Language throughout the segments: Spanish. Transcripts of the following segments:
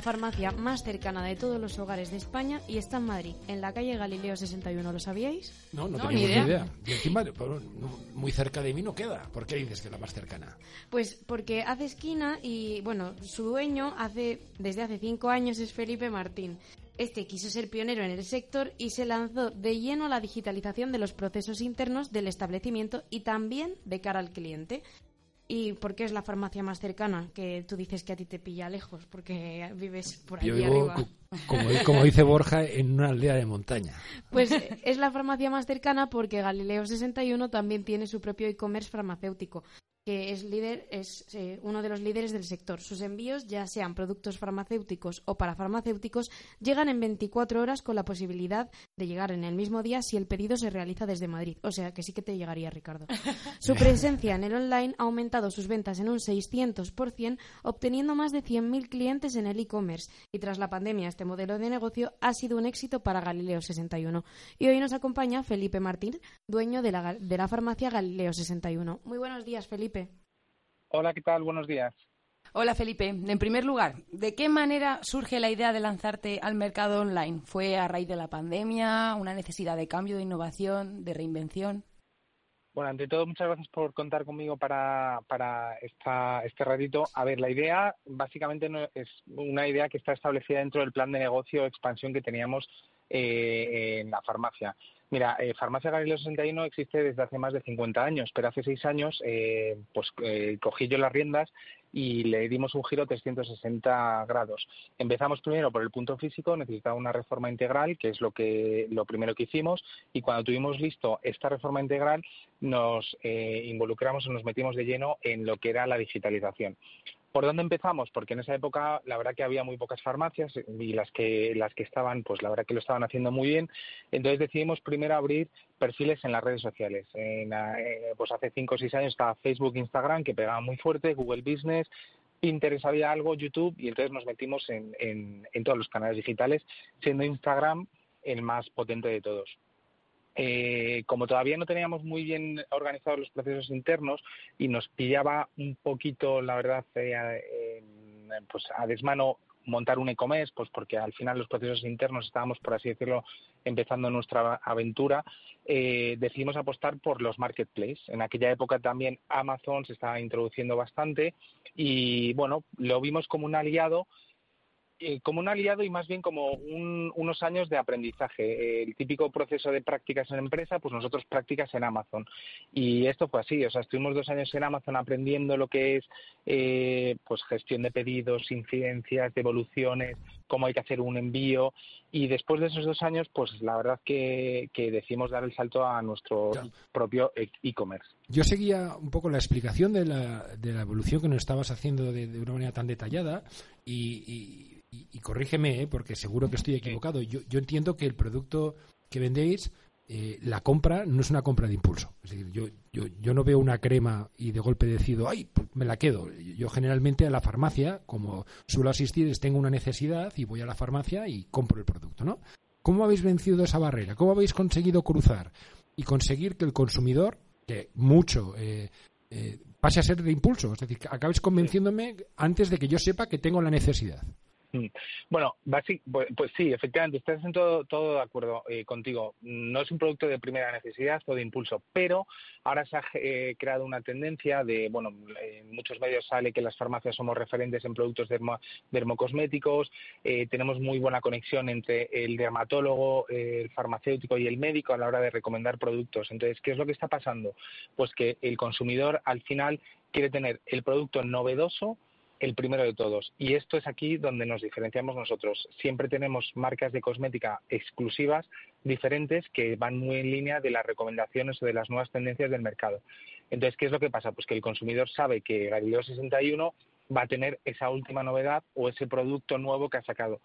La farmacia más cercana de todos los hogares de España y está en Madrid, en la calle Galileo 61. ¿Lo sabíais? No, no, teníamos ni idea. Y encima, muy cerca de mí no queda. ¿Por qué dices que es la más cercana? Pues porque hace esquina y, bueno, su dueño hace desde hace cinco años es Felipe Martín. Este quiso ser pionero en el sector y se lanzó de lleno a la digitalización de los procesos internos del establecimiento y también de cara al cliente. ¿Y por qué es la farmacia más cercana? Que tú dices que a ti te pilla lejos, porque vives por ahí arriba. Como, como, dice Borja, en una aldea de montaña. Pues es la farmacia más cercana porque Galileo 61 también tiene su propio e-commerce farmacéutico que es líder es eh, uno de los líderes del sector. Sus envíos, ya sean productos farmacéuticos o parafarmacéuticos, llegan en 24 horas con la posibilidad de llegar en el mismo día si el pedido se realiza desde Madrid. O sea, que sí que te llegaría, Ricardo. Su presencia en el online ha aumentado sus ventas en un 600%, obteniendo más de 100.000 clientes en el e-commerce. Y tras la pandemia, este modelo de negocio ha sido un éxito para Galileo 61. Y hoy nos acompaña Felipe Martín, dueño de la, de la farmacia Galileo 61. Muy buenos días, Felipe. Hola, ¿qué tal? Buenos días. Hola Felipe, en primer lugar, ¿de qué manera surge la idea de lanzarte al mercado online? ¿Fue a raíz de la pandemia, una necesidad de cambio, de innovación, de reinvención? Bueno, ante todo, muchas gracias por contar conmigo para, para esta, este ratito. A ver, la idea básicamente no es una idea que está establecida dentro del plan de negocio expansión que teníamos eh, en la farmacia. Mira, eh, Farmacia Galileo 61 existe desde hace más de 50 años, pero hace seis años eh, pues eh, cogí yo las riendas y le dimos un giro 360 grados. Empezamos primero por el punto físico, necesitaba una reforma integral, que es lo que lo primero que hicimos, y cuando tuvimos listo esta reforma integral, nos involucramos o nos metimos de lleno en lo que era la digitalización. ¿Por dónde empezamos? Porque en esa época la verdad que había muy pocas farmacias y las que las que estaban, pues la verdad que lo estaban haciendo muy bien. Entonces decidimos primero abrir perfiles en las redes sociales. En, eh, pues hace cinco o seis años estaba Facebook, Instagram que pegaban muy fuerte, Google Business, Pinterest había algo, YouTube y entonces nos metimos en, en todos los canales digitales, siendo Instagram el más potente de todos. Eh, como todavía no teníamos muy bien organizados los procesos internos y nos pillaba un poquito, la verdad, eh, pues a desmano montar un e-commerce, pues porque al final los procesos internos estábamos, por así decirlo, empezando nuestra aventura, eh, decidimos apostar por los marketplaces. En aquella época también Amazon se estaba introduciendo bastante y, bueno, lo vimos como un aliado eh, como un aliado y más bien como unos años de aprendizaje. el típico proceso de prácticas en empresa, pues nosotros prácticas en Amazon. Y esto fue así, o sea, estuvimos dos años en Amazon aprendiendo lo que es eh, pues gestión de pedidos, incidencias, devoluciones, cómo hay que hacer un envío. Y después de esos dos años, pues la verdad que, que decidimos dar el salto a nuestro propio e-commerce. Yo seguía un poco la explicación de la, de la evolución que nos estabas haciendo de, una manera tan detallada y y, corrígeme, ¿eh? porque seguro que estoy equivocado, yo, yo entiendo que el producto que vendéis, eh, la compra no es una compra de impulso. Es decir, yo, yo, yo no veo una crema y de golpe decido, ay, pues me la quedo. Yo generalmente a la farmacia, como suelo asistir, tengo una necesidad y voy a la farmacia y compro el producto, ¿no? ¿Cómo habéis vencido esa barrera? ¿Cómo habéis conseguido cruzar y conseguir que el consumidor, que mucho eh, pase a ser de impulso? Es decir, que acabéis convenciéndome antes de que yo sepa que tengo la necesidad. Mm. Bueno, pues, pues, sí, efectivamente, estás en todo, todo de acuerdo eh, contigo. No es un producto de primera necesidad o de impulso, pero ahora se ha eh, creado una tendencia de, bueno, en muchos medios sale que las farmacias somos referentes en productos dermocosméticos, eh, tenemos muy buena conexión entre el dermatólogo, el farmacéutico y el médico a la hora de recomendar productos. Entonces, ¿qué es lo que está pasando? Pues que el consumidor al final quiere tener el producto novedoso el primero de todos. Y esto es aquí donde nos diferenciamos nosotros. Siempre tenemos marcas de cosmética exclusivas, diferentes, que van muy en línea de las recomendaciones o de las nuevas tendencias del mercado. Entonces, ¿qué es lo que pasa? Pues que el consumidor sabe que Galileo 61 va a tener esa última novedad o ese producto nuevo que ha sacado.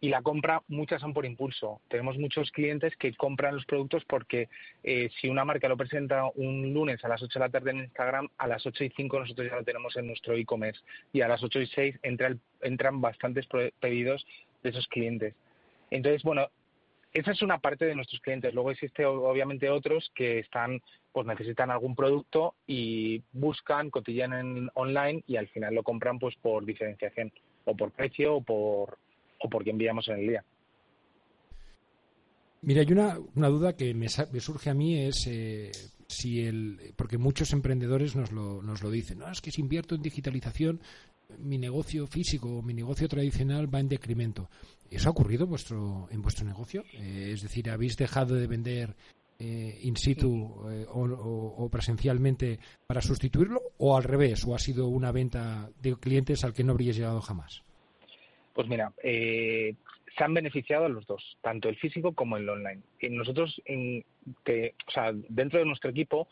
Y la compra, muchas son por impulso. Tenemos muchos clientes que compran los productos porque eh, si una marca lo presenta un lunes a las 8 de la tarde en Instagram, a las 8 y 5 nosotros ya lo tenemos en nuestro e-commerce. Y a las 8 y 6 entran bastantes pedidos de esos clientes. Entonces, bueno, esa es una parte de nuestros clientes. Luego existe obviamente otros que están, pues necesitan algún producto y buscan, cotillan en online y al final lo compran pues por diferenciación o por precio o por o porque enviamos en el día. Mira, hay una, una duda que me, surge a mí es eh, si el porque muchos emprendedores nos lo, nos lo dicen, no, es que si invierto en digitalización mi negocio físico, mi negocio tradicional va en decremento. ¿Eso ha ocurrido en vuestro, en vuestro negocio? Eh, es decir, ¿habéis dejado de vender eh, in situ eh, o, presencialmente para sustituirlo o al revés? ¿O ha sido una venta de clientes al que no habríais llegado jamás? Pues mira, se han beneficiado los dos, tanto el físico como el online. Nosotros, en, que, o sea, dentro de nuestro equipo,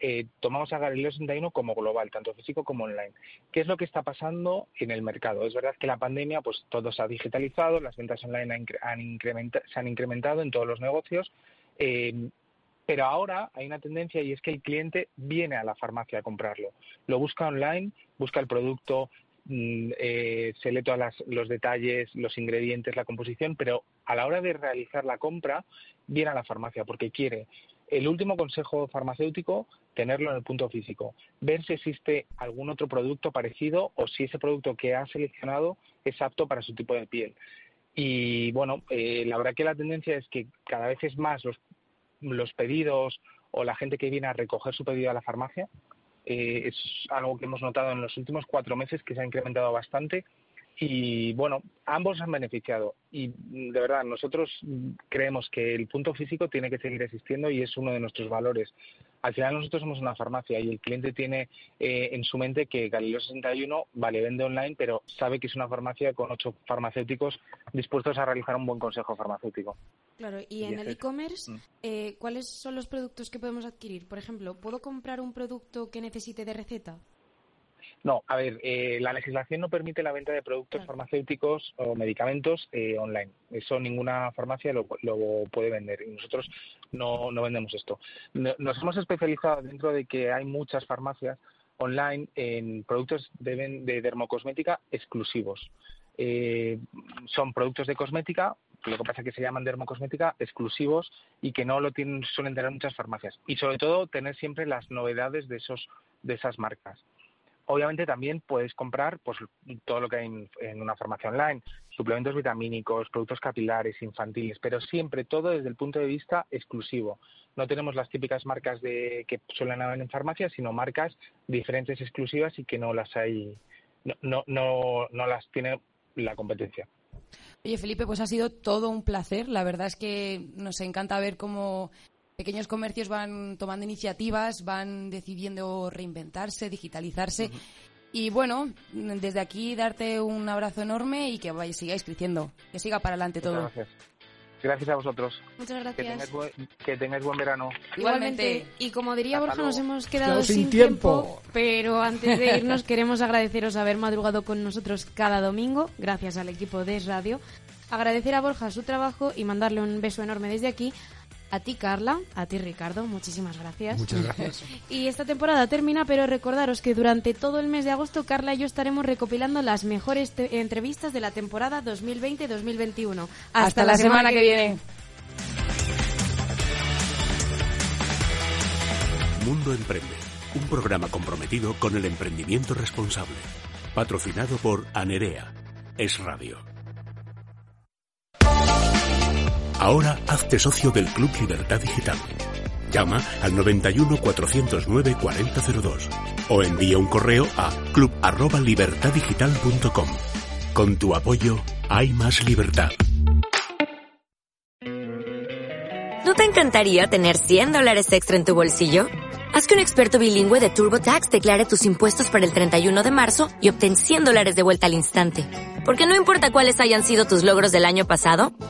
eh, tomamos a Galileo 61 como global, tanto físico como online. ¿Qué es lo que está pasando en el mercado? Es verdad que la pandemia, pues todo se ha digitalizado, las ventas online se han incrementado en todos los negocios, eh, pero ahora hay una tendencia y es que el cliente viene a la farmacia a comprarlo. Lo busca online, busca el producto, eh, se lee todos los detalles, los ingredientes, la composición, pero a la hora de realizar la compra viene a la farmacia porque quiere el último consejo farmacéutico, tenerlo en el punto físico, ver si existe algún otro producto parecido o si ese producto que ha seleccionado es apto para su tipo de piel. Y bueno, eh, la verdad que la tendencia es que cada vez es más los, los pedidos o la gente que viene a recoger su pedido a la farmacia. Eh, es algo que hemos notado en los últimos cuatro meses que se ha incrementado bastante y bueno, ambos han beneficiado y de verdad nosotros creemos que el punto físico tiene que seguir existiendo y es uno de nuestros valores. Al final nosotros somos una farmacia y el cliente tiene eh, en su mente que Galileo 61 vale, vende online, pero sabe que es una farmacia con ocho farmacéuticos dispuestos a realizar un buen consejo farmacéutico. Claro, y, en el e-commerce, mm. eh, ¿cuáles son los productos que podemos adquirir? Por ejemplo, ¿puedo comprar un producto que necesite de receta? No, a ver, eh, la legislación no permite la venta de productos farmacéuticos o medicamentos eh, online. Eso ninguna farmacia lo, puede vender y nosotros no, no vendemos esto. Nos hemos especializado dentro de que hay muchas farmacias online en productos de, de dermocosmética exclusivos. Eh, son productos de cosmética, lo que pasa es que se llaman dermocosmética exclusivos y que no lo tienen, suelen tener muchas farmacias. Y sobre todo tener siempre las novedades de esos de esas marcas obviamente también puedes comprar pues todo lo que hay en, una farmacia online, suplementos vitamínicos, productos capilares, infantiles, pero siempre todo desde el punto de vista exclusivo. No tenemos las típicas marcas de que suelen haber en farmacias, sino marcas diferentes exclusivas y que no las hay, no, no, no, no las tiene la competencia. Oye, Felipe, pues ha sido todo un placer. La verdad es que nos encanta ver cómo pequeños comercios van tomando iniciativas, van decidiendo reinventarse, digitalizarse. Y bueno, desde aquí darte un abrazo enorme y que vayáis, sigáis creciendo, que siga para adelante todo. Gracias. Gracias a vosotros. Muchas gracias. Que tengáis buen, verano. Igualmente. Y como diría Borja, nos hemos quedado sin, tiempo, pero antes de irnos queremos agradeceros haber madrugado con nosotros cada domingo, gracias al equipo de Radio. Agradecer a Borja su trabajo y mandarle un beso enorme desde aquí a ti, Carla, a ti, Ricardo, muchísimas gracias. Muchas gracias. Y esta temporada termina, pero recordaros que durante todo el mes de agosto, Carla y yo estaremos recopilando las mejores entrevistas de la temporada 2020-2021. Hasta, la, semana, que viene. Mundo Emprende, un programa comprometido con el emprendimiento responsable. Patrocinado por Anerea. Es Radio. Ahora hazte socio del Club Libertad Digital. Llama al 91 409 4002 o envía un correo a club@libertaddigital.com. Con tu apoyo hay más libertad. ¿No te encantaría tener 100 dólares extra en tu bolsillo? Haz que un experto bilingüe de TurboTax declare tus impuestos para el 31 de marzo y obtén 100 dólares de vuelta al instante. Porque no importa cuáles hayan sido tus logros del año pasado,